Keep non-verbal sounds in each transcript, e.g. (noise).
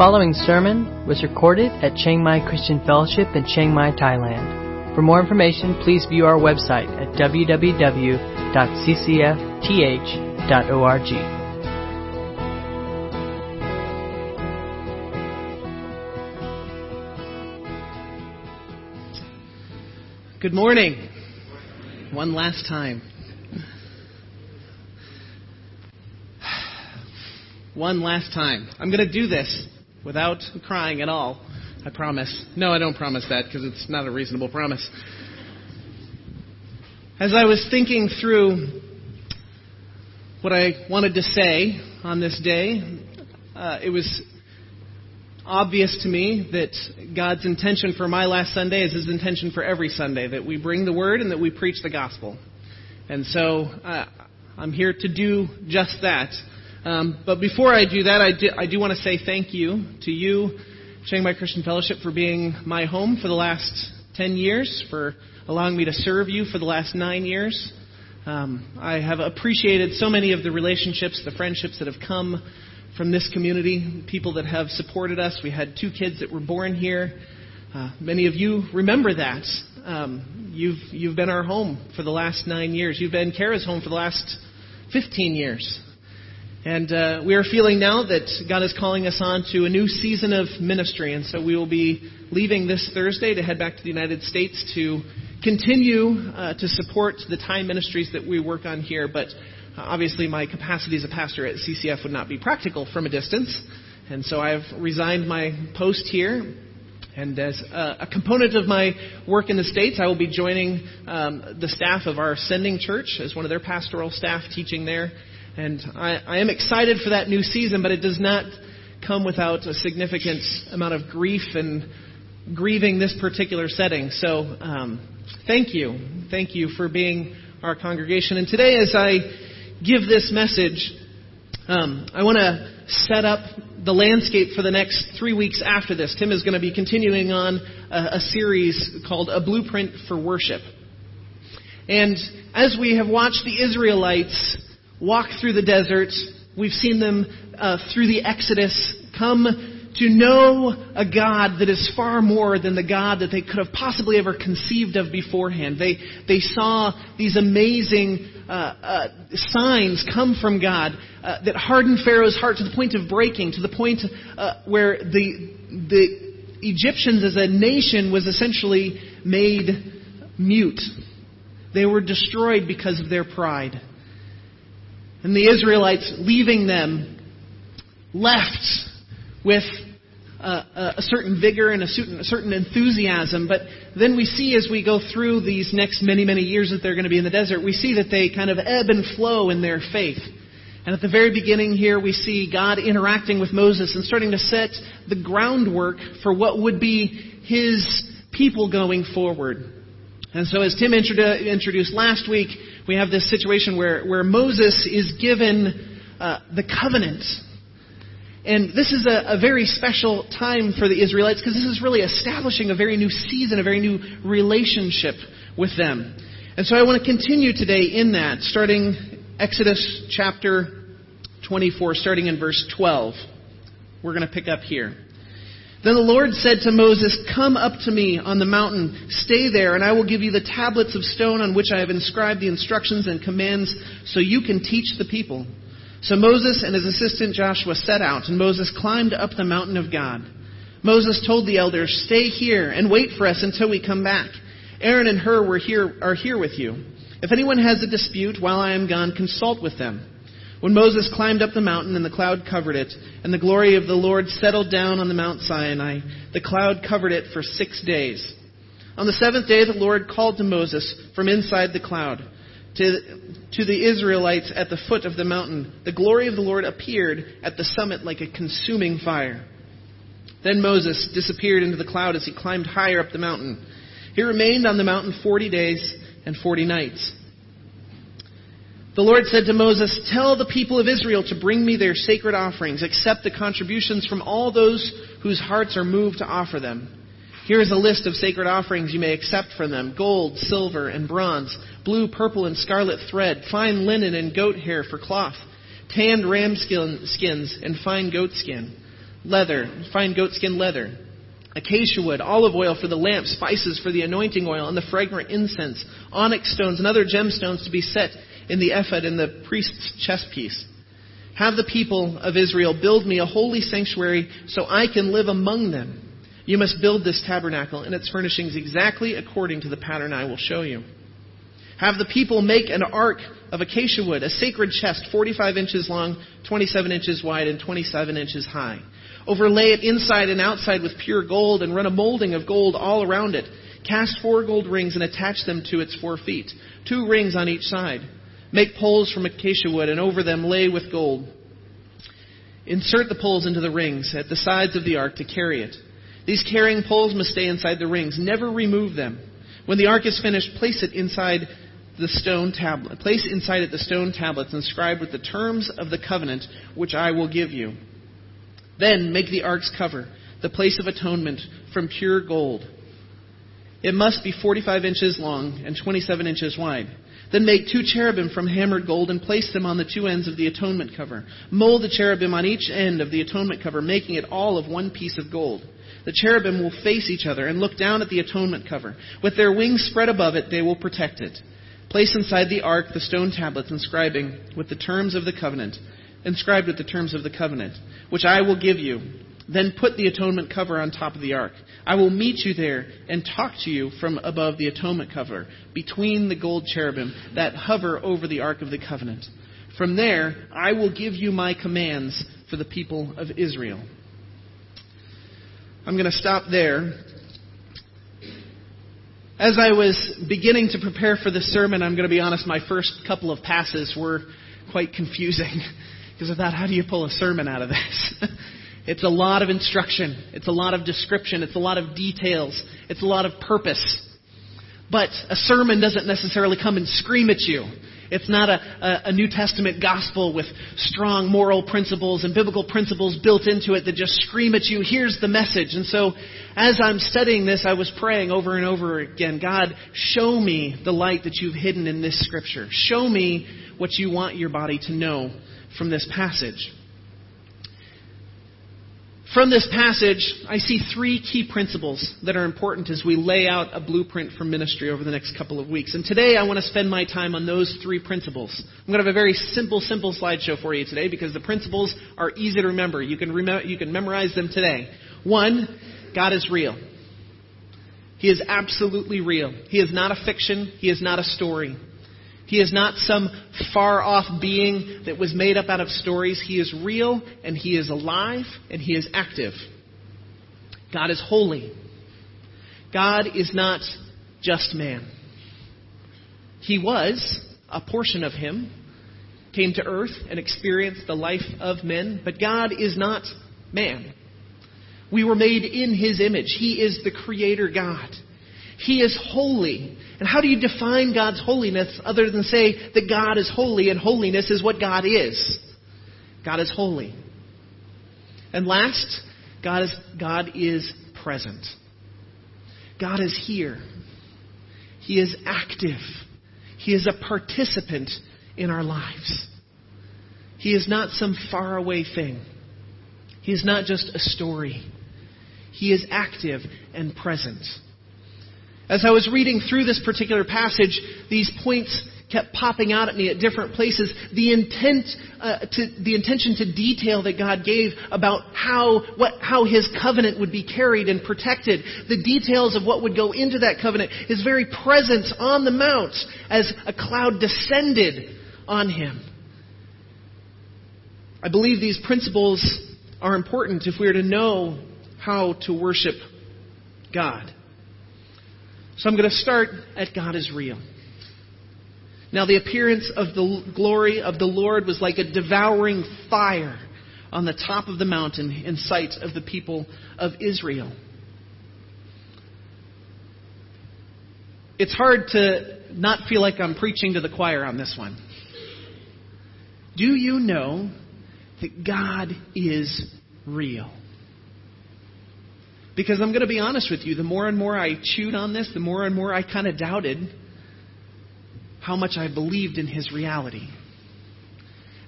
following sermon was recorded at Chiang Mai Christian Fellowship in Chiang Mai, Thailand. For more information, please view our website at www.ccfth.org. Good morning. One last time. One last time. I'm going to do this without crying at all. I promise. No, I don't promise that because it's not a reasonable promise. As I was thinking through what I wanted to say on this day, uh, it was obvious to me that God's intention for my last Sunday is His intention for every Sunday that we bring the Word and that we preach the gospel. And so uh, I'm here to do just that. Um, but before I do that, I do, I do want to say thank you to you, Chiang Mai Christian Fellowship, for being my home for the last 10 years, for allowing me to serve you for the last nine years. Um, I have appreciated so many of the relationships, the friendships that have come from this community, people that have supported us. We had two kids that were born here. Uh, many of you remember that. Um, you've, you've been our home for the last nine years. You've been Kara's home for the last 15 years. And uh, we are feeling now that God is calling us on to a new season of ministry. And so we will be leaving this Thursday to head back to the United States to continue uh, to support the Thai ministries that we work on here. But uh, obviously, my capacity as a pastor at CCF would not be practical from a distance. And so I've resigned my post here. And as a, a component of my work in the States, I will be joining um, the staff of our sending church as one of their pastoral staff teaching there. And I, I am excited for that new season, but it does not come without a significant amount of grief and grieving this particular setting. So um, thank you. Thank you for being our congregation. And today, as I give this message, um, I want to set up the landscape for the next three weeks after this. Tim is going to be continuing on a, a series called A Blueprint for Worship. And as we have watched the Israelites walk through the desert, we've seen them uh, through the Exodus come to know a God that is far more than the God that they could have possibly ever conceived of beforehand. They, they saw these amazing uh, uh, signs come from God uh, that hardened Pharaoh's heart to the point of breaking, to the point uh, where the, the Egyptians as a nation was essentially made mute. They were destroyed because of their pride. And the Israelites, leaving them, left with uh, a certain vigor and a a certain enthusiasm. But then we see as we go through these next many, many years that they're going to be in the desert, we see that they kind of ebb and flow in their faith. And at the very beginning here, we see God interacting with Moses and starting to set the groundwork for what would be his people going forward. And so, as Tim introduced last week, we have this situation where, where Moses is given uh, the covenant and this is a, a, very special time for the Israelites because this is really establishing a very new season, a very new relationship with them. And so I want to continue today in that, starting Exodus chapter 24, starting in verse 12. We're going to pick up here. Then the Lord said to Moses, Come up to me on the mountain, stay there, and I will give you the tablets of stone on which I have inscribed the instructions and commands so you can teach the people. So Moses and his assistant Joshua set out, and Moses climbed up the mountain of God. Moses told the elders, Stay here and wait for us until we come back. Aaron and Hur were here, are here with you. If anyone has a dispute while I am gone, consult with them. When Moses climbed up the mountain and the cloud covered it, and the glory of the Lord settled down on the Mount Sinai, the cloud covered it for six days. On the seventh day, the Lord called to Moses from inside the cloud to, to the Israelites at the foot of the mountain. The glory of the Lord appeared at the summit like a consuming fire. Then Moses disappeared into the cloud as he climbed higher up the mountain. He remained on the mountain forty days and forty nights. The Lord said to Moses, Tell the people of Israel to bring me their sacred offerings, accept the contributions from all those whose hearts are moved to offer them. Here is a list of sacred offerings you may accept from them gold, silver, and bronze, blue, purple, and scarlet thread, fine linen and goat hair for cloth, tanned ram skins, and fine goat skin, leather, fine goatskin leather, acacia wood, olive oil for the lamp, spices for the anointing oil, and the fragrant incense, onyx stones, and other gemstones to be set in the ephod and the priest's chest piece. Have the people of Israel build me a holy sanctuary so I can live among them. You must build this tabernacle and its furnishings exactly according to the pattern I will show you. Have the people make an ark of acacia wood, a sacred chest 45 inches long, 27 inches wide, and 27 inches high. Overlay it inside and outside with pure gold and run a molding of gold all around it. Cast four gold rings and attach them to its four feet, two rings on each side. Make poles from acacia wood and over them lay with gold. Insert the poles into the rings at the sides of the ark to carry it. These carrying poles must stay inside the rings. Never remove them. When the ark is finished, place it inside the stone tablet. Place inside it the stone tablets inscribed with the terms of the covenant which I will give you. Then make the ark's cover, the place of atonement, from pure gold. It must be 45 inches long and 27 inches wide. Then make two cherubim from hammered gold and place them on the two ends of the atonement cover. Mold the cherubim on each end of the atonement cover, making it all of one piece of gold. The cherubim will face each other and look down at the atonement cover. With their wings spread above it, they will protect it. Place inside the ark the stone tablets inscribing with the terms of the covenant, inscribed with the terms of the covenant, which I will give you. Then put the atonement cover on top of the ark. I will meet you there and talk to you from above the atonement cover, between the gold cherubim that hover over the ark of the covenant. From there, I will give you my commands for the people of Israel. I'm going to stop there. As I was beginning to prepare for this sermon, I'm going to be honest, my first couple of passes were quite confusing (laughs) because I thought, how do you pull a sermon out of this? (laughs) it's a lot of instruction, it's a lot of description, it's a lot of details, it's a lot of purpose. But a sermon doesn't necessarily come and scream at you. It's not a, a, a, New Testament gospel with strong moral principles and biblical principles built into it that just scream at you, here's the message. And so, as I'm studying this, I was praying over and over again God, show me the light that you've hidden in this scripture. Show me what you want your body to know from this passage. From this passage, I see three key principles that are important as we lay out a blueprint for ministry over the next couple of weeks. And today I want to spend my time on those three principles. I'm going to have a very simple, simple slideshow for you today because the principles are easy to remember. You can, remember, you can memorize them today. One, God is real. He is absolutely real. He is not a fiction. He is not a story. He is not some far off being that was made up out of stories. He is real and He is alive and He is active. God is holy. God is not just man. He was, a portion of Him, came to earth and experienced the life of men, but God is not man. We were made in His image. He is the Creator God. He is holy. And how do you define God's holiness other than say that God is holy and holiness is what God is? God is holy. And last, God is, God is present. God is here. He is active. He is a participant in our lives. He is not some faraway thing. He is not just a story. He is active and present. As I was reading through this particular passage, these points kept popping out at me at different places. The intent, uh, to, the intention to detail that God gave about how, what, how His covenant would be carried and protected, the details of what would go into that covenant, His very presence on the mount as a cloud descended on Him. I believe these principles are important if we are to know how to worship God. So I'm going to start at God is real. Now, the appearance of the glory of the Lord was like a devouring fire on the top of the mountain in sight of the people of Israel. It's hard to not feel like I'm preaching to the choir on this one. Do you know that God is real? Because I'm going to be honest with you, the more and more I chewed on this, the more and more I kind of doubted how much I believed in his reality.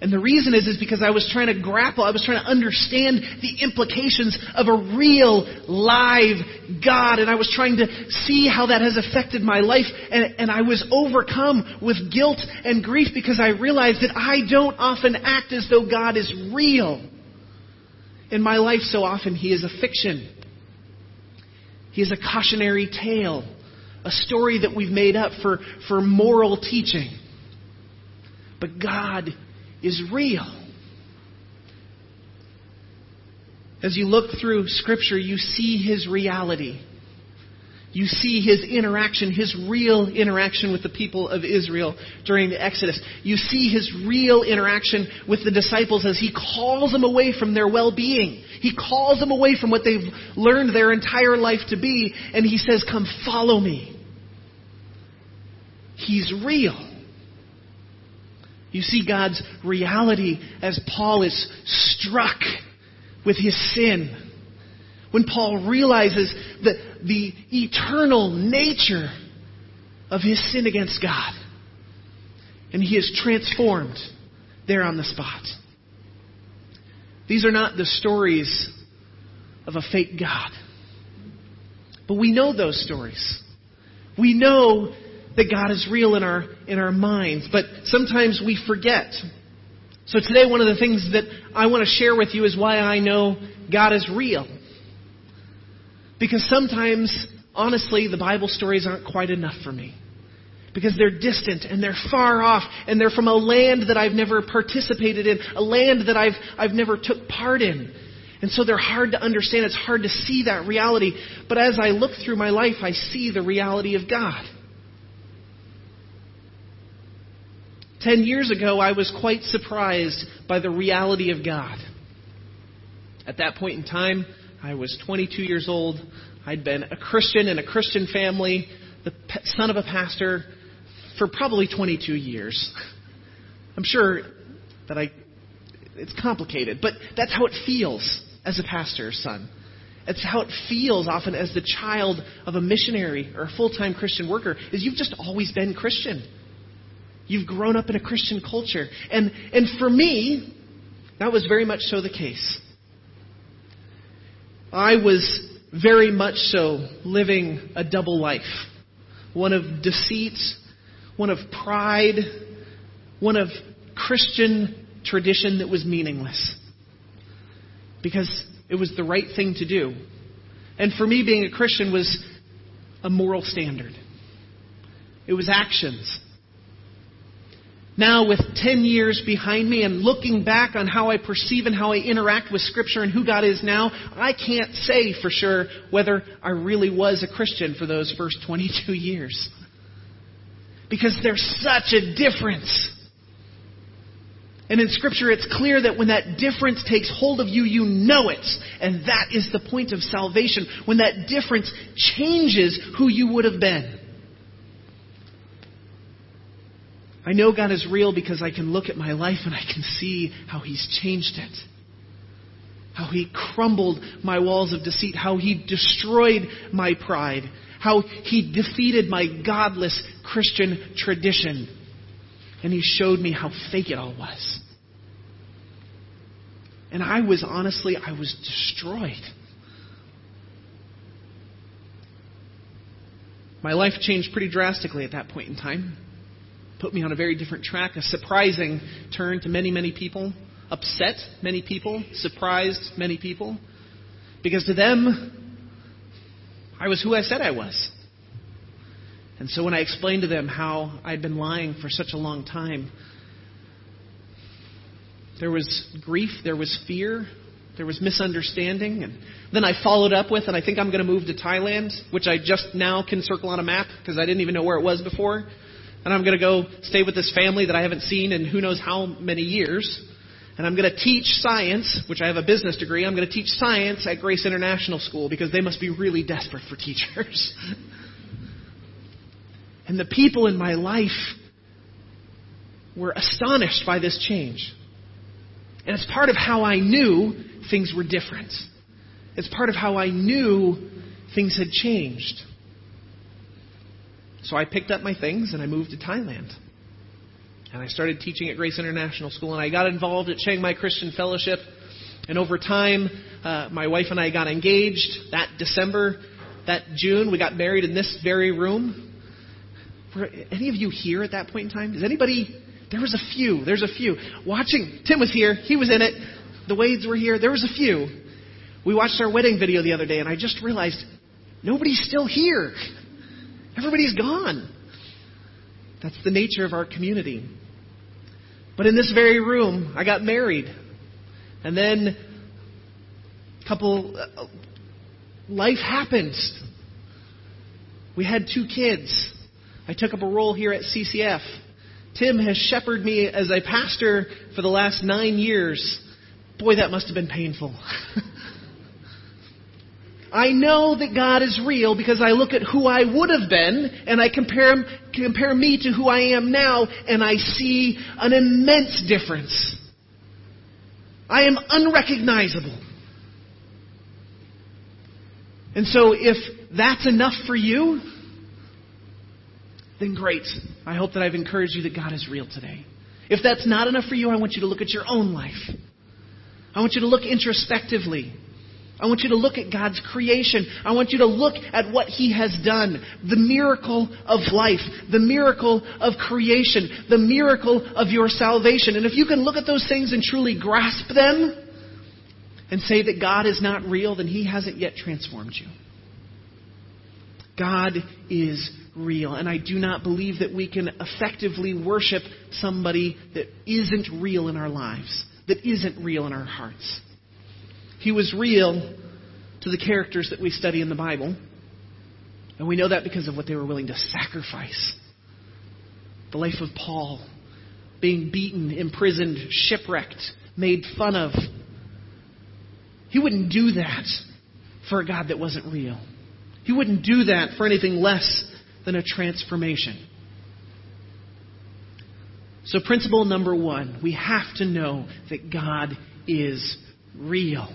And the reason is, is because I was trying to grapple, I was trying to understand the implications of a real, live God, and I was trying to see how that has affected my life, and, and I was overcome with guilt and grief because I realized that I don't often act as though God is real. In my life, so often, He is a fiction. He is a cautionary tale, a story that we've made up for, for moral teaching. But God is real. As you look through Scripture, you see His reality. You see His interaction, His real interaction with the people of Israel during the Exodus. You see His real interaction with the disciples as He calls them away from their well-being. He calls them away from what they've learned their entire life to be, and He says, come follow me. He's real. You see God's reality as Paul is struck with his sin. When Paul realizes that the eternal nature of his sin against God. And he is transformed there on the spot. These are not the stories of a fake God. But we know those stories. We know that God is real in our, in our minds, but sometimes we forget. So today, one of the things that I want to share with you is why I know God is real. Because sometimes, honestly, the Bible stories aren't quite enough for me. Because they're distant and they're far off and they're from a land that I've never participated in, a land that I've, I've never took part in. And so they're hard to understand. It's hard to see that reality. But as I look through my life, I see the reality of God. Ten years ago, I was quite surprised by the reality of God. At that point in time, I was 22 years old. I'd been a Christian in a Christian family, the son of a pastor, for probably 22 years. I'm sure that I, it's complicated, but that's how it feels as a pastor's son. It's how it feels often as the child of a missionary or a full-time Christian worker, is you've just always been Christian. You've grown up in a Christian culture. And, and for me, that was very much so the case. I was very much so living a double life one of deceit, one of pride, one of Christian tradition that was meaningless. Because it was the right thing to do. And for me, being a Christian was a moral standard. It was actions. Now, with 10 years behind me and looking back on how I perceive and how I interact with Scripture and who God is now, I can't say for sure whether I really was a Christian for those first 22 years. Because there's such a difference. And in Scripture, it's clear that when that difference takes hold of you, you know it. And that is the point of salvation. When that difference changes who you would have been. I know God is real because I can look at my life and I can see how He's changed it. How He crumbled my walls of deceit. How He destroyed my pride. How He defeated my godless Christian tradition. And He showed me how fake it all was. And I was honestly, I was destroyed. My life changed pretty drastically at that point in time put me on a very different track, a surprising turn to many, many people, upset many people, surprised many people. Because to them, I was who I said I was. And so when I explained to them how I'd been lying for such a long time, there was grief, there was fear, there was misunderstanding. And then I followed up with, and I think I'm going to move to Thailand, which I just now can circle on a map because I didn't even know where it was before and I'm going to go stay with this family that I haven't seen in who knows how many years. And I'm going to teach science, which I have a business degree. I'm going to teach science at Grace International School because they must be really desperate for teachers. (laughs) and the people in my life were astonished by this change. And it's part of how I knew things were different. It's part of how I knew things had changed. So I picked up my things and I moved to Thailand. And I started teaching at Grace International School, and I got involved at Chiang Mai Christian Fellowship. And over time, uh, my wife and I got engaged. That December, that June, we got married in this very room. Were any of you here at that point in time? Is anybody? There was a few. There's a few. Watching, Tim was here. He was in it. The Wades were here. There was a few. We watched our wedding video the other day, and I just realized nobody's still here. Everybody's gone. That's the nature of our community. But in this very room, I got married. And then a couple uh, life happens. We had two kids. I took up a role here at CCF. Tim has shepherded me as a pastor for the last nine years. Boy, that must have been painful. (laughs) I know that God is real because I look at who I would have been and I compare, compare me to who I am now and I see an immense difference. I am unrecognizable. And so if that's enough for you, then great. I hope that I've encouraged you that God is real today. If that's not enough for you, I want you to look at your own life. I want you to look introspectively. I want you to look at God's creation. I want you to look at what He has done. The miracle of life, the miracle of creation, the miracle of your salvation. And if you can look at those things and truly grasp them and say that God is not real, then He hasn't yet transformed you. God is real. And I do not believe that we can effectively worship somebody that isn't real in our lives, that isn't real in our hearts. He was real to the characters that we study in the Bible. And we know that because of what they were willing to sacrifice. The life of Paul, being beaten, imprisoned, shipwrecked, made fun of. He wouldn't do that for a God that wasn't real. He wouldn't do that for anything less than a transformation. So, principle number one we have to know that God is real.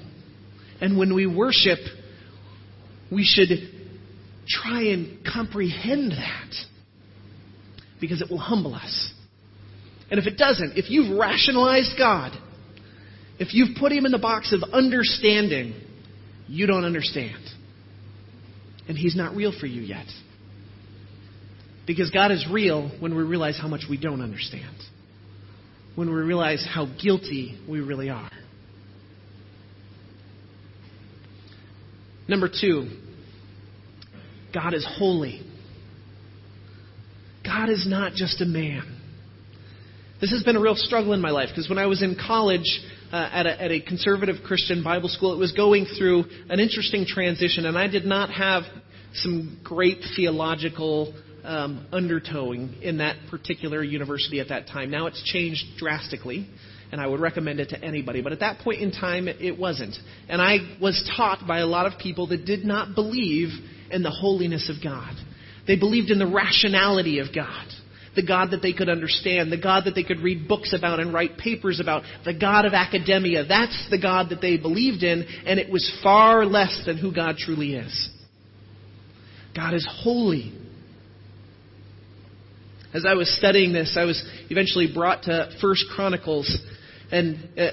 And when we worship, we should try and comprehend that because it will humble us. And if it doesn't, if you've rationalized God, if you've put him in the box of understanding, you don't understand. And he's not real for you yet. Because God is real when we realize how much we don't understand. When we realize how guilty we really are. Number two, God is holy. God is not just a man. This has been a real struggle in my life because when I was in college uh, at, a, at a conservative Christian Bible school, it was going through an interesting transition, and I did not have some great theological um, undertowing in that particular university at that time. Now it's changed drastically and I would recommend it to anybody. But at that point in time, it wasn't. And I was taught by a lot of people that did not believe in the holiness of God. They believed in the rationality of God. The God that they could understand, the God that they could read books about and write papers about, the God of academia. That's the God that they believed in, and it was far less than who God truly is. God is holy. As I was studying this, I was eventually brought to First Chronicles and uh,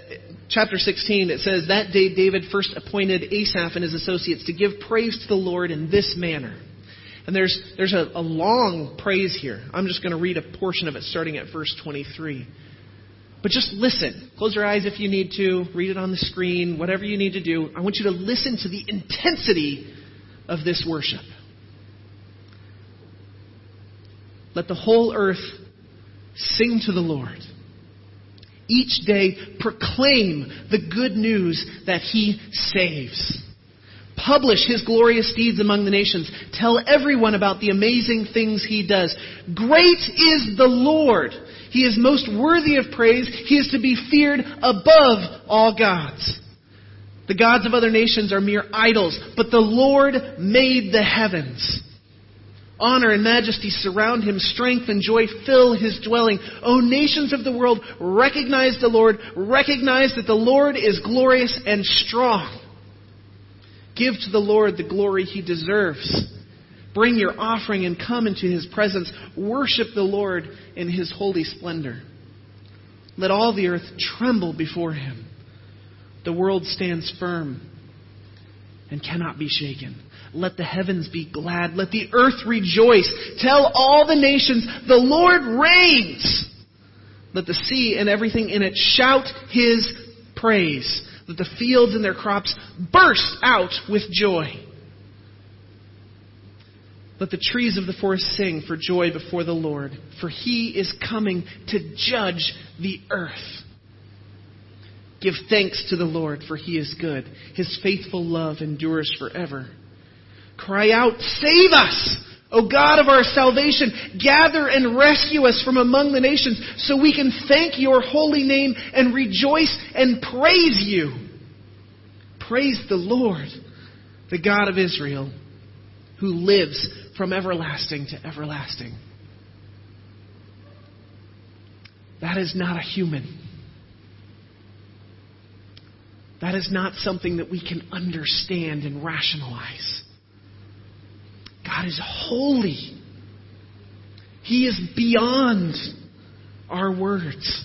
chapter 16, it says, That day David first appointed Asaph and his associates to give praise to the Lord in this manner. And there's, there's a, a long praise here. I'm just going to read a portion of it starting at verse 23. But just listen. Close your eyes if you need to. Read it on the screen. Whatever you need to do. I want you to listen to the intensity of this worship. Let the whole earth sing to the Lord each day proclaim the good news that he saves. Publish his glorious deeds among the nations. Tell everyone about the amazing things he does. Great is the Lord. He is most worthy of praise. He is to be feared above all gods. The gods of other nations are mere idols, but the Lord made the heavens. Honor and majesty surround him. Strength and joy fill his dwelling. O nations of the world, recognize the Lord. Recognize that the Lord is glorious and strong. Give to the Lord the glory he deserves. Bring your offering and come into his presence. Worship the Lord in his holy splendor. Let all the earth tremble before him. The world stands firm and cannot be shaken. Let the heavens be glad. Let the earth rejoice. Tell all the nations, the Lord reigns. Let the sea and everything in it shout his praise. Let the fields and their crops burst out with joy. Let the trees of the forest sing for joy before the Lord, for he is coming to judge the earth. Give thanks to the Lord, for he is good. His faithful love endures forever. Cry out, Save us! O God of our salvation, gather and rescue us from among the nations so we can thank your holy name and rejoice and praise you. Praise the Lord, the God of Israel, who lives from everlasting to everlasting. That is not a human. That is not something that we can understand and rationalize. God is holy. He is beyond our words.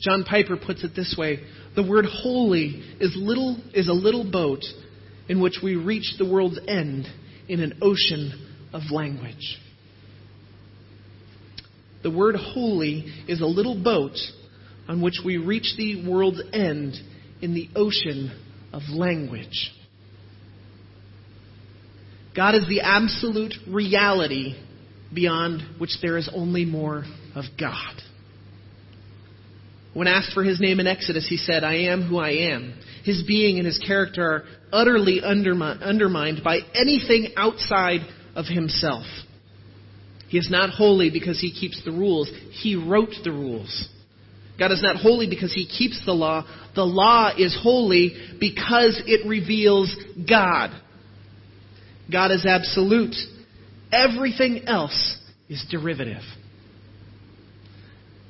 John Piper puts it this way the word holy is, little, is a little boat in which we reach the world's end in an ocean of language. The word holy is a little boat on which we reach the world's end in the ocean of language. God is the absolute reality beyond which there is only more of God. When asked for his name in Exodus, he said, I am who I am. His being and his character are utterly undermined by anything outside of himself. He is not holy because he keeps the rules. He wrote the rules. God is not holy because he keeps the law. The law is holy because it reveals God. God is absolute. Everything else is derivative.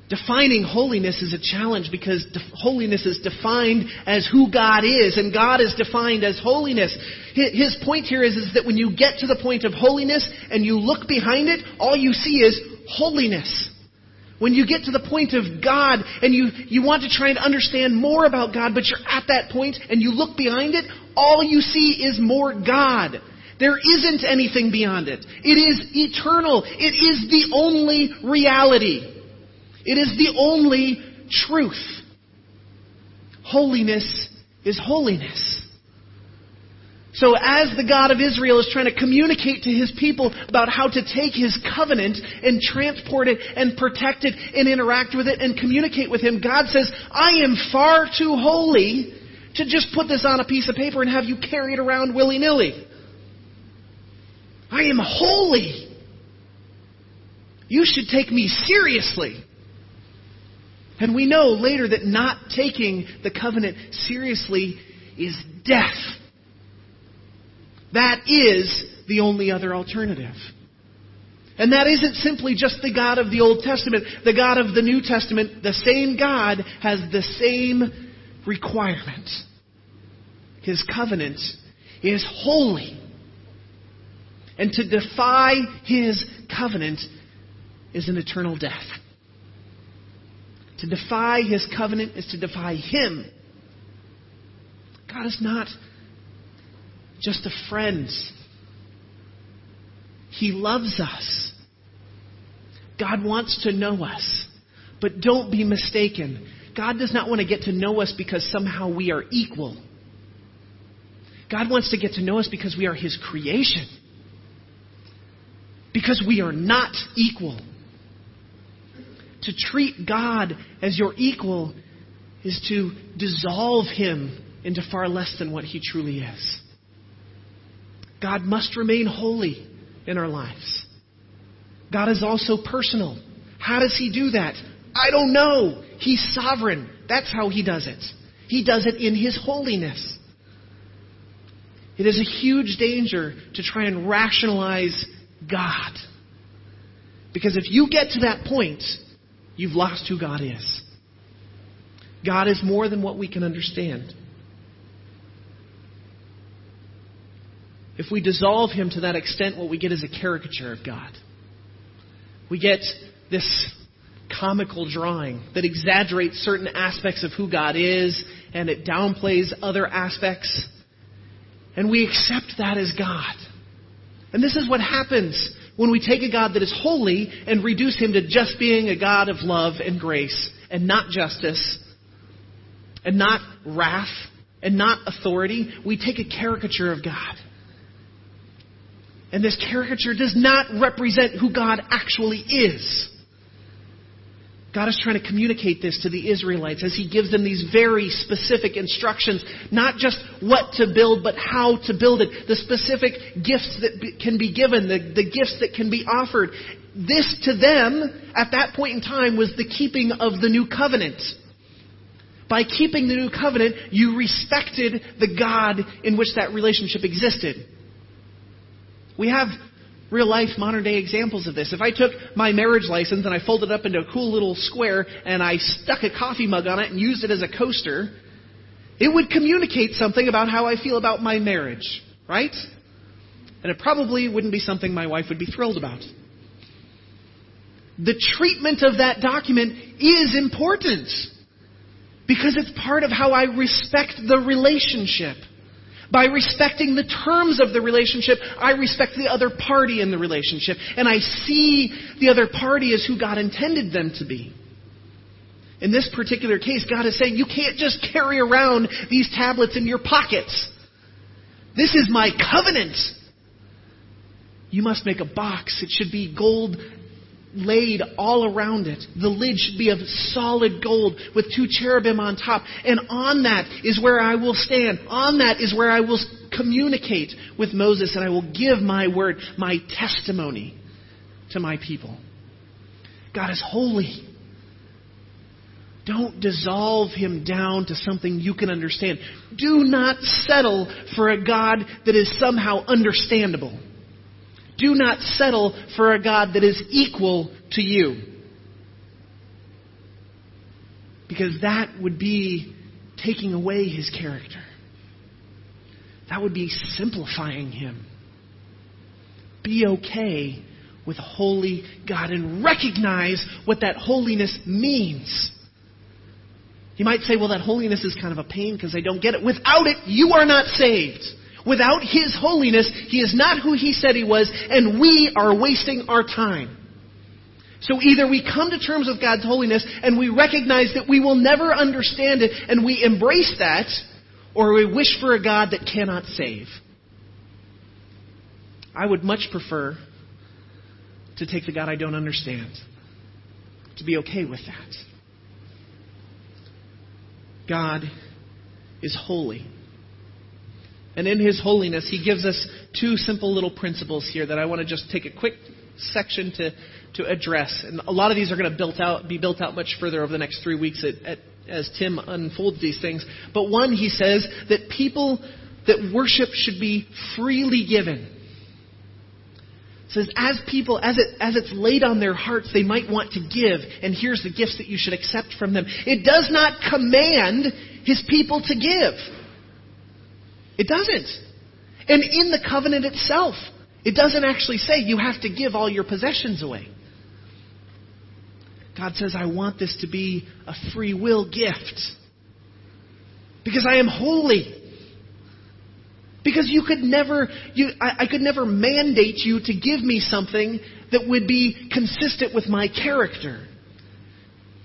Defining holiness is a challenge because holiness is defined as who God is, and God is defined as holiness. His point here is, is that when you get to the point of holiness and you look behind it, all you see is holiness. When you get to the point of God and you, you want to try and understand more about God, but you're at that point and you look behind it, all you see is more God. There isn't anything beyond it. It is eternal. It is the only reality. It is the only truth. Holiness is holiness. So as the God of Israel is trying to communicate to his people about how to take his covenant and transport it and protect it and interact with it and communicate with him, God says, I am far too holy to just put this on a piece of paper and have you carry it around willy-nilly. I am holy. You should take me seriously. And we know later that not taking the covenant seriously is death. That is the only other alternative. And that isn't simply just the God of the Old Testament, the God of the New Testament. The same God has the same requirement. His covenant is holy. And to defy his covenant is an eternal death. To defy his covenant is to defy him. God is not just a friend. He loves us. God wants to know us. But don't be mistaken. God does not want to get to know us because somehow we are equal. God wants to get to know us because we are His creation. Because we are not equal. To treat God as your equal is to dissolve him into far less than what he truly is. God must remain holy in our lives. God is also personal. How does he do that? I don't know. He's sovereign. That's how he does it. He does it in his holiness. It is a huge danger to try and rationalize God. Because if you get to that point, you've lost who God is. God is more than what we can understand. If we dissolve him to that extent, what we get is a caricature of God. We get this comical drawing that exaggerates certain aspects of who God is and it downplays other aspects. And we accept that as God. And this is what happens when we take a God that is holy and reduce him to just being a God of love and grace and not justice and not wrath and not authority. We take a caricature of God. And this caricature does not represent who God actually is. God is trying to communicate this to the Israelites as He gives them these very specific instructions, not just what to build, but how to build it, the specific gifts that can be given, the, the gifts that can be offered. This to them, at that point in time, was the keeping of the new covenant. By keeping the new covenant, you respected the God in which that relationship existed. We have real life modern day examples of this. If I took my marriage license and I folded it up into a cool little square and I stuck a coffee mug on it and used it as a coaster, it would communicate something about how I feel about my marriage, right? And it probably wouldn't be something my wife would be thrilled about. The treatment of that document is important because it's part of how I respect the relationship. By respecting the terms of the relationship, I respect the other party in the relationship. And I see the other party as who God intended them to be. In this particular case, God is saying, you can't just carry around these tablets in your pockets. This is my covenant. You must make a box. It should be gold laid all around it. The lid should be of solid gold with two cherubim on top. And on that is where I will stand. On that is where I will communicate with Moses and I will give my word, my testimony to my people. God is holy. Don't dissolve him down to something you can understand. Do not settle for a God that is somehow understandable. Do not settle for a God that is equal to you. Because that would be taking away his character. That would be simplifying him. Be okay with holy God and recognize what that holiness means. You might say, well, that holiness is kind of a pain because I don't get it. Without it, you are not saved. Without His holiness, He is not who He said He was, and we are wasting our time. So either we come to terms with God's holiness and we recognize that we will never understand it and we embrace that, or we wish for a God that cannot save. I would much prefer to take the God I don't understand, to be okay with that. God is holy. And in His holiness, He gives us two simple little principles here that I want to just take a quick section to, to address. And a lot of these are going to built out, be built out much further over the next three weeks at, at, as Tim unfolds these things. But one, he says that people that worship should be freely given. It says, as people, as, it, as it's laid on their hearts, they might want to give, and here's the gifts that you should accept from them. It does not command his people to give. It doesn't. And in the covenant itself, it doesn't actually say you have to give all your possessions away. God says, I want this to be a free will gift. Because I am holy. Because you could never, you, I, I could never mandate you to give me something that would be consistent with my character.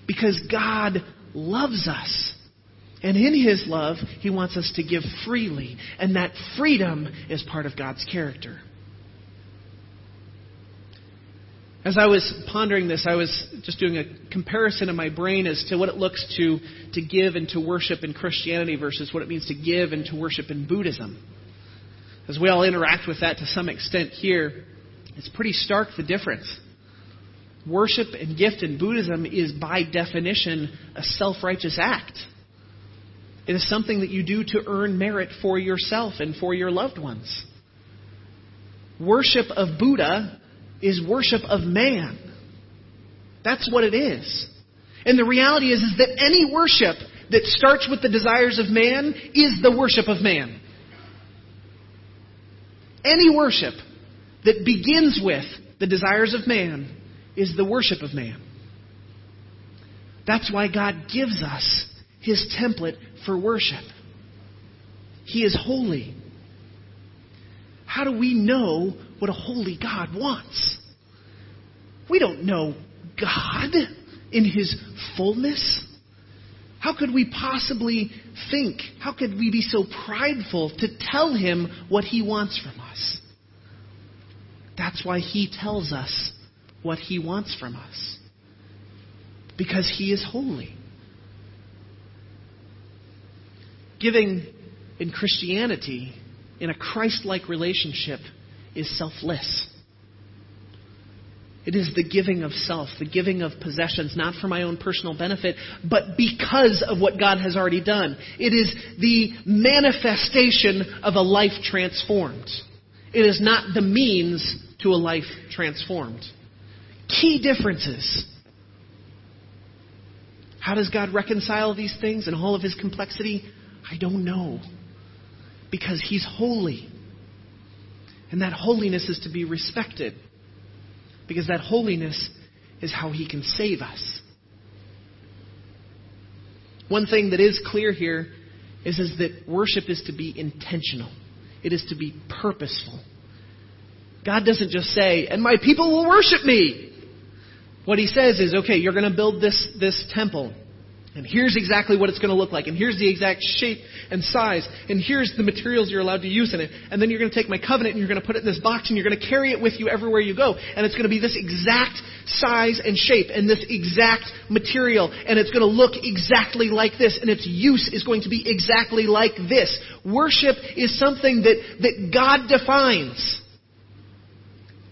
Because God loves us. And in His love, He wants us to give freely. And that freedom is part of God's character. As I was pondering this, I was just doing a comparison in my brain as to what it looks to, to give and to worship in Christianity versus what it means to give and to worship in Buddhism. As we all interact with that to some extent here, it's pretty stark the difference. Worship and gift in Buddhism is by definition a self righteous act. It is something that you do to earn merit for yourself and for your loved ones. Worship of Buddha is worship of man. That's what it is. And the reality is, is that any worship that starts with the desires of man is the worship of man. Any worship that begins with the desires of man is the worship of man. That's why God gives us his template for worship. He is holy. How do we know what a holy God wants? We don't know God in his fullness. How could we possibly think? How could we be so prideful to tell him what he wants from us? That's why he tells us what he wants from us. Because he is holy. Giving in Christianity, in a Christ like relationship, is selfless. It is the giving of self, the giving of possessions, not for my own personal benefit, but because of what God has already done. It is the manifestation of a life transformed. It is not the means to a life transformed. Key differences. How does God reconcile these things in all of his complexity? I don't know. Because he's holy. And that holiness is to be respected. Because that holiness is how he can save us. One thing that is clear here is, is that worship is to be intentional. It is to be purposeful. God doesn't just say, and my people will worship me. What he says is, okay, you're going to build this, this temple. And here's exactly what it's going to look like. And here's the exact shape and size. And here's the materials you're allowed to use in it. And then you're going to take my covenant and you're going to put it in this box and you're going to carry it with you everywhere you go. And it's going to be this exact size and shape and this exact material. And it's going to look exactly like this. And its use is going to be exactly like this. Worship is something that, that God defines,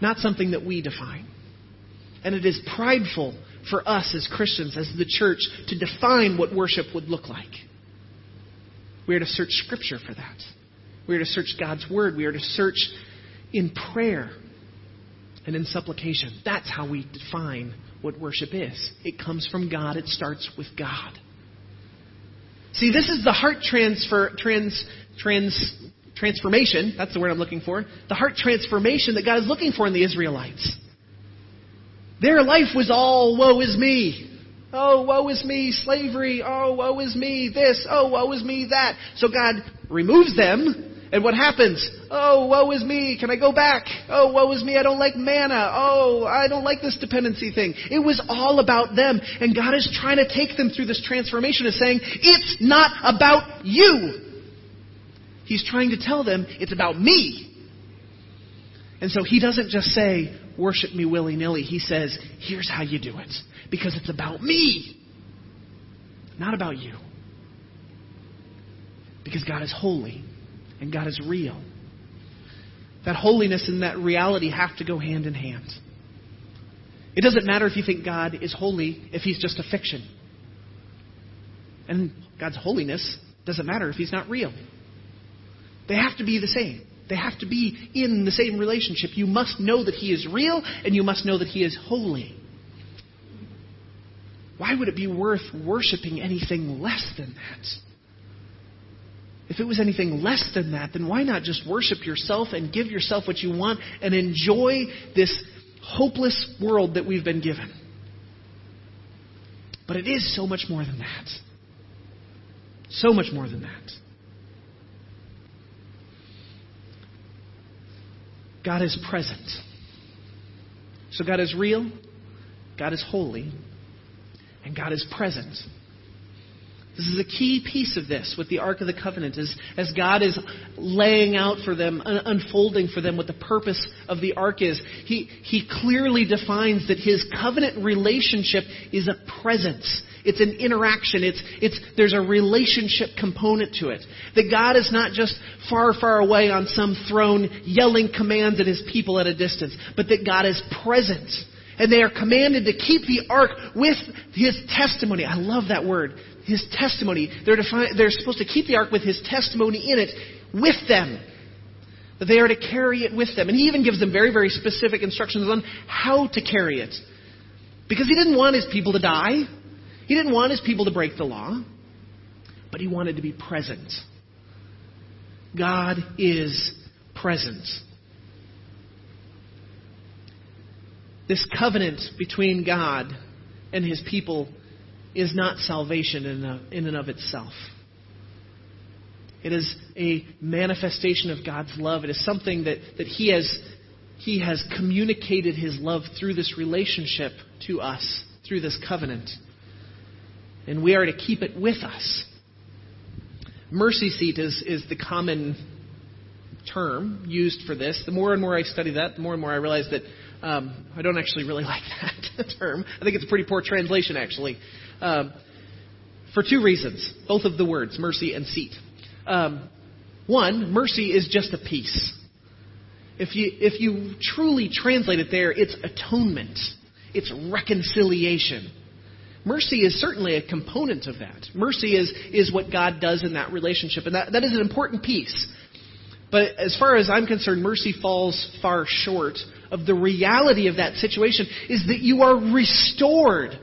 not something that we define. And it is prideful for us as Christians, as the church, to define what worship would look like. We are to search Scripture for that. We are to search God's Word. We are to search in prayer and in supplication. That's how we define what worship is. It comes from God, it starts with God. See, this is the heart transfer, trans, trans, transformation. That's the word I'm looking for. The heart transformation that God is looking for in the Israelites. Their life was all woe is me. Oh, woe is me, slavery. Oh, woe is me, this. Oh, woe is me, that. So God removes them, and what happens? Oh, woe is me, can I go back? Oh, woe is me, I don't like manna. Oh, I don't like this dependency thing. It was all about them, and God is trying to take them through this transformation of saying, it's not about you. He's trying to tell them, it's about me. And so he doesn't just say, worship me willy nilly. He says, here's how you do it. Because it's about me, not about you. Because God is holy and God is real. That holiness and that reality have to go hand in hand. It doesn't matter if you think God is holy if he's just a fiction. And God's holiness doesn't matter if he's not real. They have to be the same. They have to be in the same relationship. You must know that He is real, and you must know that He is holy. Why would it be worth worshiping anything less than that? If it was anything less than that, then why not just worship yourself and give yourself what you want and enjoy this hopeless world that we've been given? But it is so much more than that. So much more than that. God is present. So God is real, God is holy, and God is present. This is a key piece of this with the Ark of the Covenant, as, as God is laying out for them, unfolding for them what the purpose of the Ark is. He, he clearly defines that his covenant relationship is a presence. It's an interaction. It's, it's, there's a relationship component to it. That God is not just far, far away on some throne yelling commands at his people at a distance, but that God is present. And they are commanded to keep the ark with his testimony. I love that word. His testimony. They're, they're supposed to keep the ark with his testimony in it with them. That they are to carry it with them. And he even gives them very, very specific instructions on how to carry it. Because he didn't want his people to die. He didn't want his people to break the law, but he wanted to be present. God is present. This covenant between God and his people is not salvation in and of itself. It is a manifestation of God's love. It is something that, that he, has, he has communicated His love through this relationship to us, through this covenant. And we are to keep it with us. Mercy seat is, is the common term used for this. The more and more I study that, the more and more I realize that um, I don't actually really (laughs) like that term. I think it's a pretty poor translation, actually, um, for two reasons. Both of the words, mercy and seat. Um, one, mercy is just a piece. If you, if you truly translate it there, it's atonement, it's reconciliation. Mercy is certainly a component of that. Mercy is, is what God does in that relationship, and that, that is an important piece. But as far as I'm concerned, mercy falls far short of the reality of that situation is that you are restored.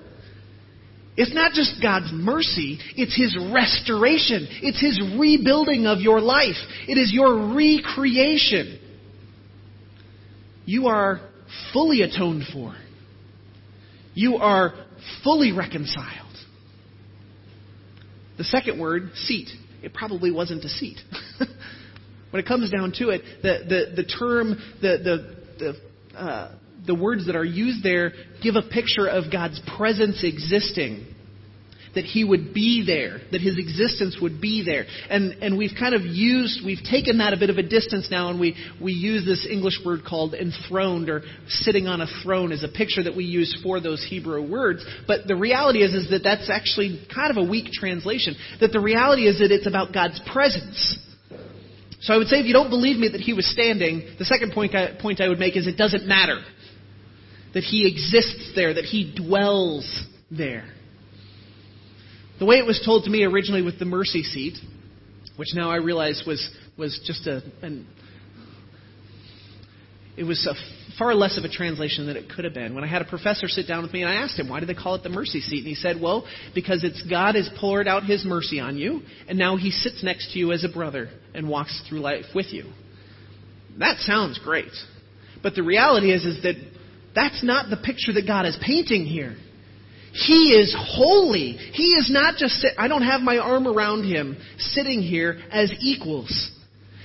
It's not just God's mercy, it's His restoration. It's His rebuilding of your life. It is your recreation. You are fully atoned for. You are fully reconciled. The second word, seat, it probably wasn't a seat. (laughs) when it comes down to it, the, the, the term, the, the, the, uh, the words that are used there give a picture of God's presence existing that he would be there, that his existence would be there. And, and we've kind of used, we've taken that a bit of a distance now, and we, we use this English word called enthroned or sitting on a throne as a picture that we use for those Hebrew words. But the reality is, is that that's actually kind of a weak translation. That the reality is that it's about God's presence. So I would say if you don't believe me that he was standing, the second point I, point I would make is it doesn't matter. That he exists there, that he dwells there. The way it was told to me originally with the mercy seat, which now I realize was, was just a, an, it was a far less of a translation than it could have been. When I had a professor sit down with me and I asked him, why do they call it the mercy seat? And he said, well, because it's God has poured out his mercy on you, and now he sits next to you as a brother and walks through life with you. That sounds great. But the reality is, is that that's not the picture that God is painting here. He is holy. He is not just, sit, I don't have my arm around him sitting here as equals.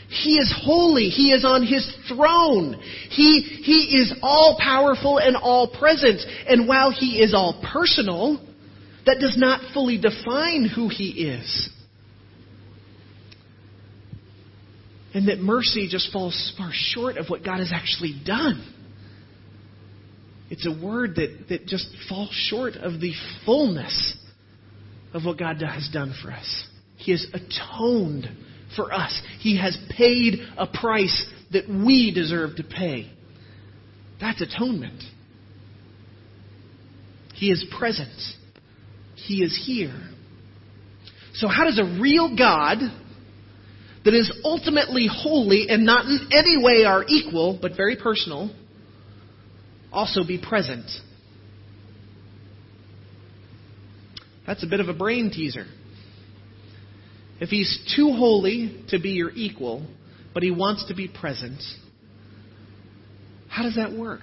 He is holy. He is on his throne. He, he is all powerful and all present. And while he is all personal, that does not fully define who he is. And that mercy just falls far short of what God has actually done. It's a word that, that just falls short of the fullness of what God has done for us. He has atoned for us. He has paid a price that we deserve to pay. That's atonement. He is present. He is here. So, how does a real God that is ultimately holy and not in any way our equal, but very personal, also be present. That's a bit of a brain teaser. If he's too holy to be your equal, but he wants to be present, how does that work?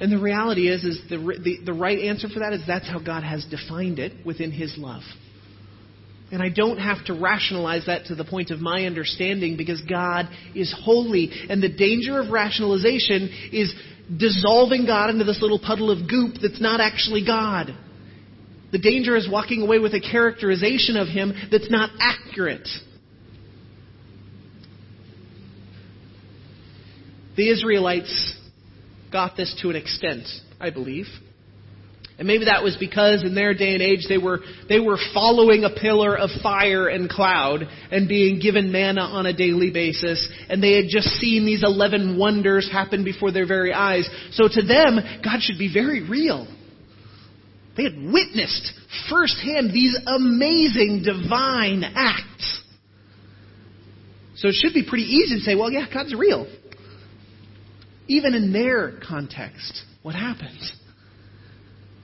And the reality is, is the, the, the right answer for that is that's how God has defined it within his love. And I don't have to rationalize that to the point of my understanding because God is holy. And the danger of rationalization is dissolving God into this little puddle of goop that's not actually God. The danger is walking away with a characterization of Him that's not accurate. The Israelites got this to an extent, I believe. And maybe that was because in their day and age they were, they were following a pillar of fire and cloud and being given manna on a daily basis. And they had just seen these 11 wonders happen before their very eyes. So to them, God should be very real. They had witnessed firsthand these amazing divine acts. So it should be pretty easy to say, well, yeah, God's real. Even in their context, what happens?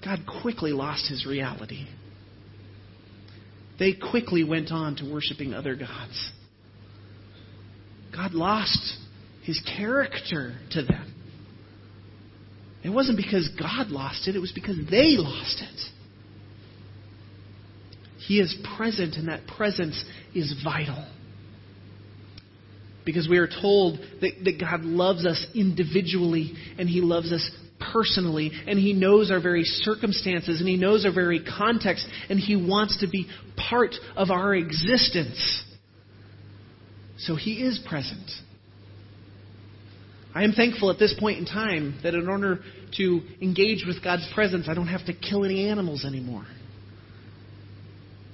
God quickly lost his reality. They quickly went on to worshiping other gods. God lost his character to them. It wasn't because God lost it, it was because they lost it. He is present, and that presence is vital. Because we are told that, that God loves us individually and He loves us personally, and He knows our very circumstances, and He knows our very context, and He wants to be part of our existence. So He is present. I am thankful at this point in time that in order to engage with God's presence, I don't have to kill any animals anymore.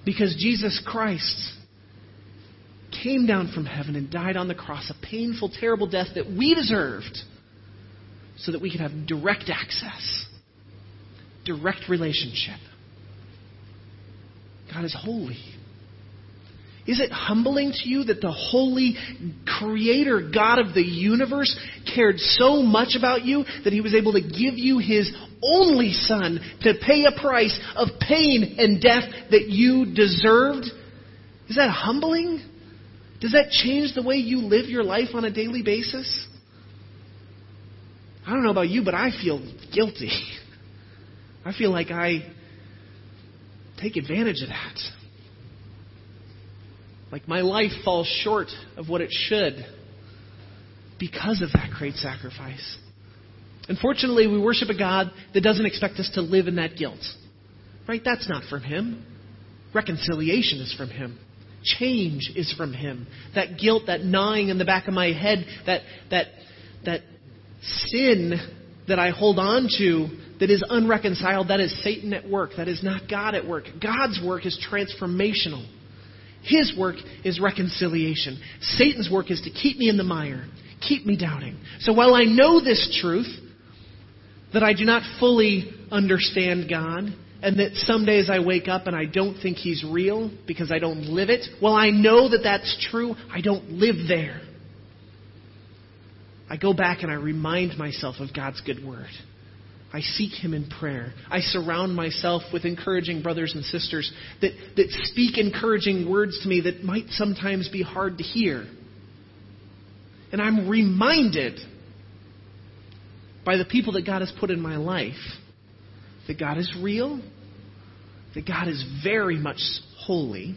Because Jesus Christ came down from heaven and died on the cross, a painful, terrible death that we deserved, so that we could have direct access, direct relationship. God is holy. Is it humbling to you that the holy creator God of the universe cared so much about you that he was able to give you his only son to pay a price of pain and death that you deserved? Is that humbling? Does that change the way you live your life on a daily basis? I don't know about you, but I feel guilty. I feel like I take advantage of that. Like my life falls short of what it should because of that great sacrifice. Unfortunately, we worship a God that doesn't expect us to live in that guilt. Right? That's not from Him. Reconciliation is from Him. Change is from Him. That guilt, that gnawing in the back of my head, that, that, that sin that I hold on to that is unreconciled, that is Satan at work. That is not God at work. God's work is transformational. His work is reconciliation. Satan's work is to keep me in the mire, keep me doubting. So while I know this truth, that I do not fully understand God, and that some days I wake up and I don't think He's real because I don't live it, while I know that that's true, I don't live there. I go back and I remind myself of God's good word. I seek Him in prayer. I surround myself with encouraging brothers and sisters that, that speak encouraging words to me that might sometimes be hard to hear. And I'm reminded by the people that God has put in my life that God is real, that God is very much holy,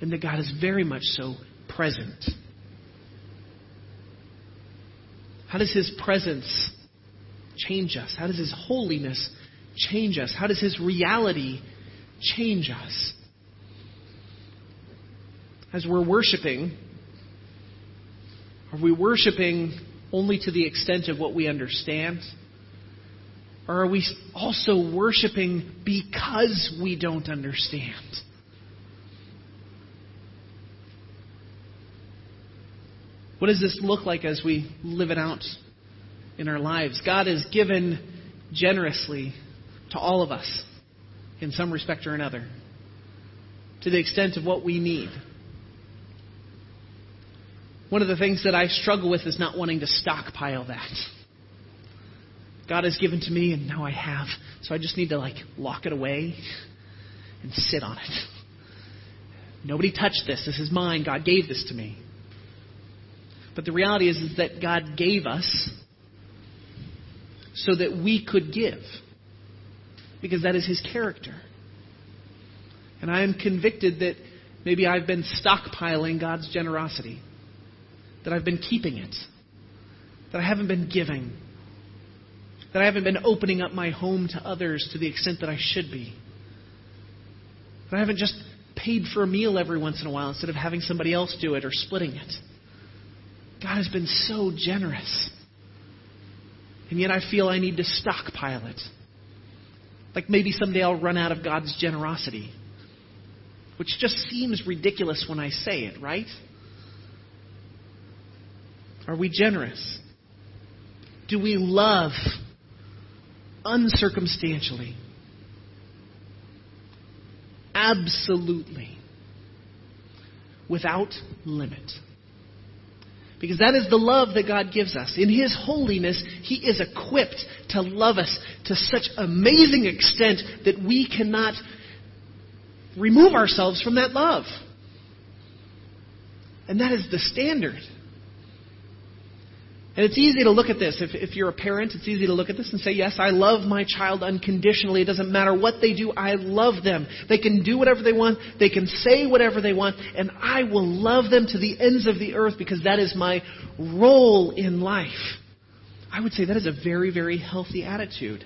and that God is very much so present. How does His presence change us? How does His holiness change us? How does His reality change us? As we're worshiping, are we worshiping only to the extent of what we understand? Or are we also worshiping because we don't understand? What does this look like as we live it out in our lives. God has given generously to all of us in some respect or another, to the extent of what we need. One of the things that I struggle with is not wanting to stockpile that. God has given to me, and now I have. So I just need to like lock it away and sit on it. Nobody touched this. This is mine. God gave this to me. But the reality is, is that God gave us so that we could give. Because that is his character. And I am convicted that maybe I've been stockpiling God's generosity, that I've been keeping it, that I haven't been giving, that I haven't been opening up my home to others to the extent that I should be, that I haven't just paid for a meal every once in a while instead of having somebody else do it or splitting it. God has been so generous. And yet I feel I need to stockpile it. Like maybe someday I'll run out of God's generosity. Which just seems ridiculous when I say it, right? Are we generous? Do we love uncircumstantially? Absolutely. Without limit. Because that is the love that God gives us. In His holiness, He is equipped to love us to such amazing extent that we cannot remove ourselves from that love. And that is the standard. And it's easy to look at this. If, if you're a parent, it's easy to look at this and say, Yes, I love my child unconditionally. It doesn't matter what they do, I love them. They can do whatever they want, they can say whatever they want, and I will love them to the ends of the earth because that is my role in life. I would say that is a very, very healthy attitude.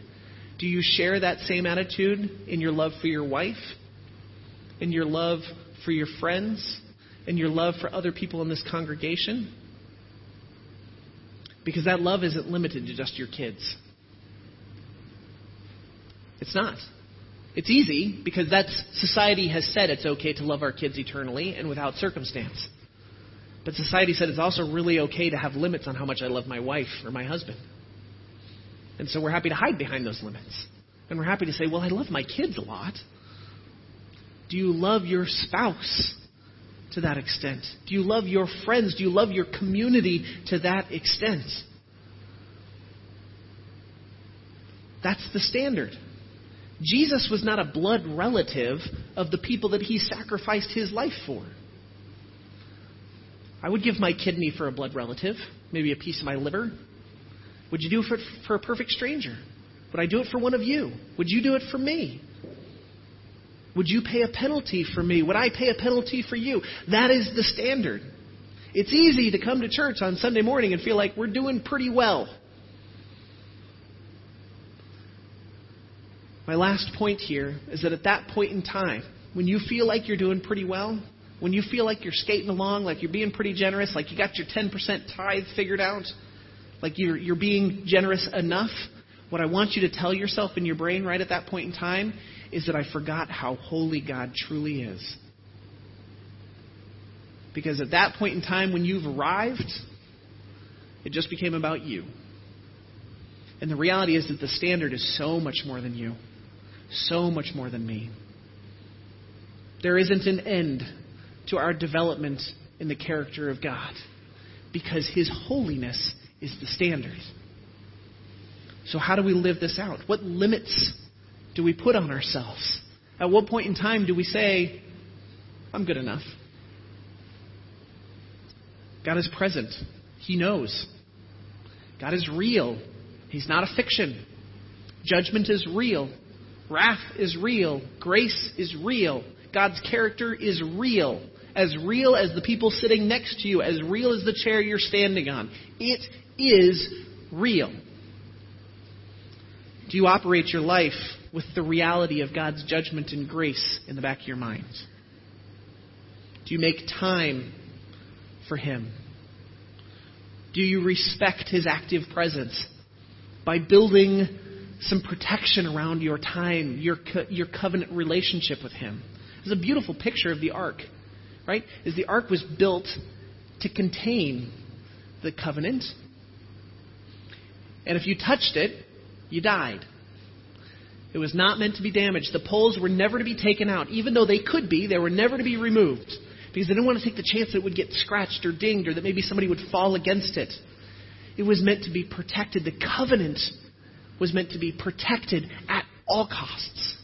Do you share that same attitude in your love for your wife, in your love for your friends, in your love for other people in this congregation? Because that love isn't limited to just your kids. It's not. It's easy because that's society has said it's okay to love our kids eternally and without circumstance. But society said it's also really okay to have limits on how much I love my wife or my husband. And so we're happy to hide behind those limits. And we're happy to say, well, I love my kids a lot. Do you love your spouse to that extent? Do you love your friends? Do you love your community to that extent? That's the standard. Jesus was not a blood relative of the people that he sacrificed his life for. I would give my kidney for a blood relative, maybe a piece of my liver, would you do it for, for a perfect stranger? Would I do it for one of you? Would you do it for me? Would you pay a penalty for me? Would I pay a penalty for you? That is the standard. It's easy to come to church on Sunday morning and feel like we're doing pretty well. My last point here is that at that point in time, when you feel like you're doing pretty well, when you feel like you're skating along, like you're being pretty generous, like you got your 10% tithe figured out, like you're, you're being generous enough. What I want you to tell yourself in your brain right at that point in time is that I forgot how holy God truly is. Because at that point in time, when you've arrived, it just became about you. And the reality is that the standard is so much more than you, so much more than me. There isn't an end to our development in the character of God because His holiness is the standard. So, how do we live this out? What limits do we put on ourselves? At what point in time do we say, I'm good enough? God is present, He knows. God is real, He's not a fiction. Judgment is real, wrath is real, grace is real, God's character is real as real as the people sitting next to you, as real as the chair you're standing on. It is real. Do you operate your life with the reality of God's judgment and grace in the back of your mind? Do you make time for Him? Do you respect His active presence by building some protection around your time, your, co- your covenant relationship with Him? There's a beautiful picture of the ark right? Is the ark was built to contain the covenant. And if you touched it, you died. It was not meant to be damaged. The poles were never to be taken out. Even though they could be, they were never to be removed. Because they didn't want to take the chance that it would get scratched or dinged or that maybe somebody would fall against it. It was meant to be protected. The covenant was meant to be protected at all costs.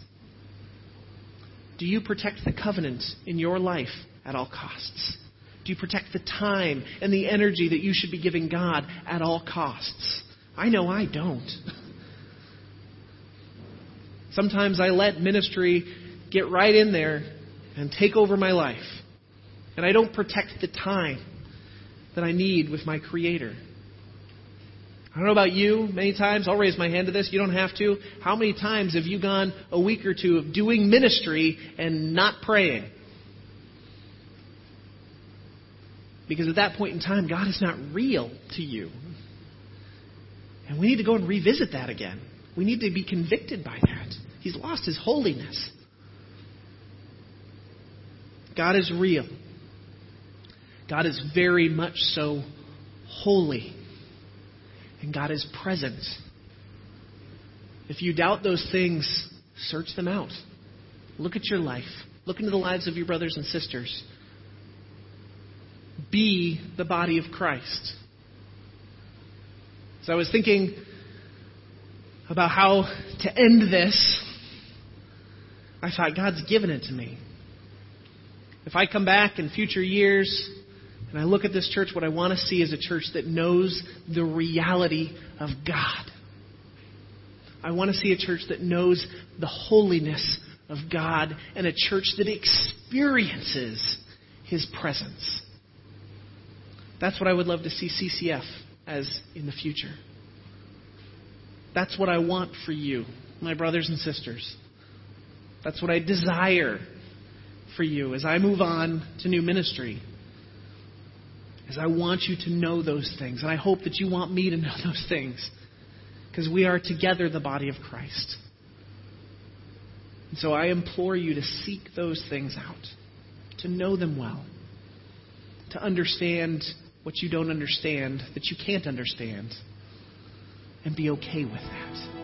Do you protect the covenant in your life at all costs? Do you protect the time and the energy that you should be giving God at all costs? I know I don't. (laughs) Sometimes I let ministry get right in there and take over my life. And I don't protect the time that I need with my Creator. I don't know about you. Many times, I'll raise my hand to this. You don't have to. How many times have you gone a week or two of doing ministry and not praying? Because at that point in time, God is not real to you. And we need to go and revisit that again. We need to be convicted by that. He's lost his holiness. God is real. God is very much so holy. And God is present. If you doubt those things, search them out. Look at your life. Look into the lives of your brothers and sisters be the body of Christ. So I was thinking about how to end this. I thought, God's given it to me. If I come back in future years And I look at this church, what I want to see is a church that knows the reality of God. I want to see a church that knows the holiness of God and a church that experiences His presence. That's what I would love to see CCF as in the future. That's what I want for you, my brothers and sisters. That's what I desire for you as I move on to new ministry. As I want you to know those things. And I hope that you want me to know (laughs) those things. Because we are together the body of Christ. And so I implore you to seek those things out, to know them well, to understand what you don't understand, that you can't understand, and be okay with that.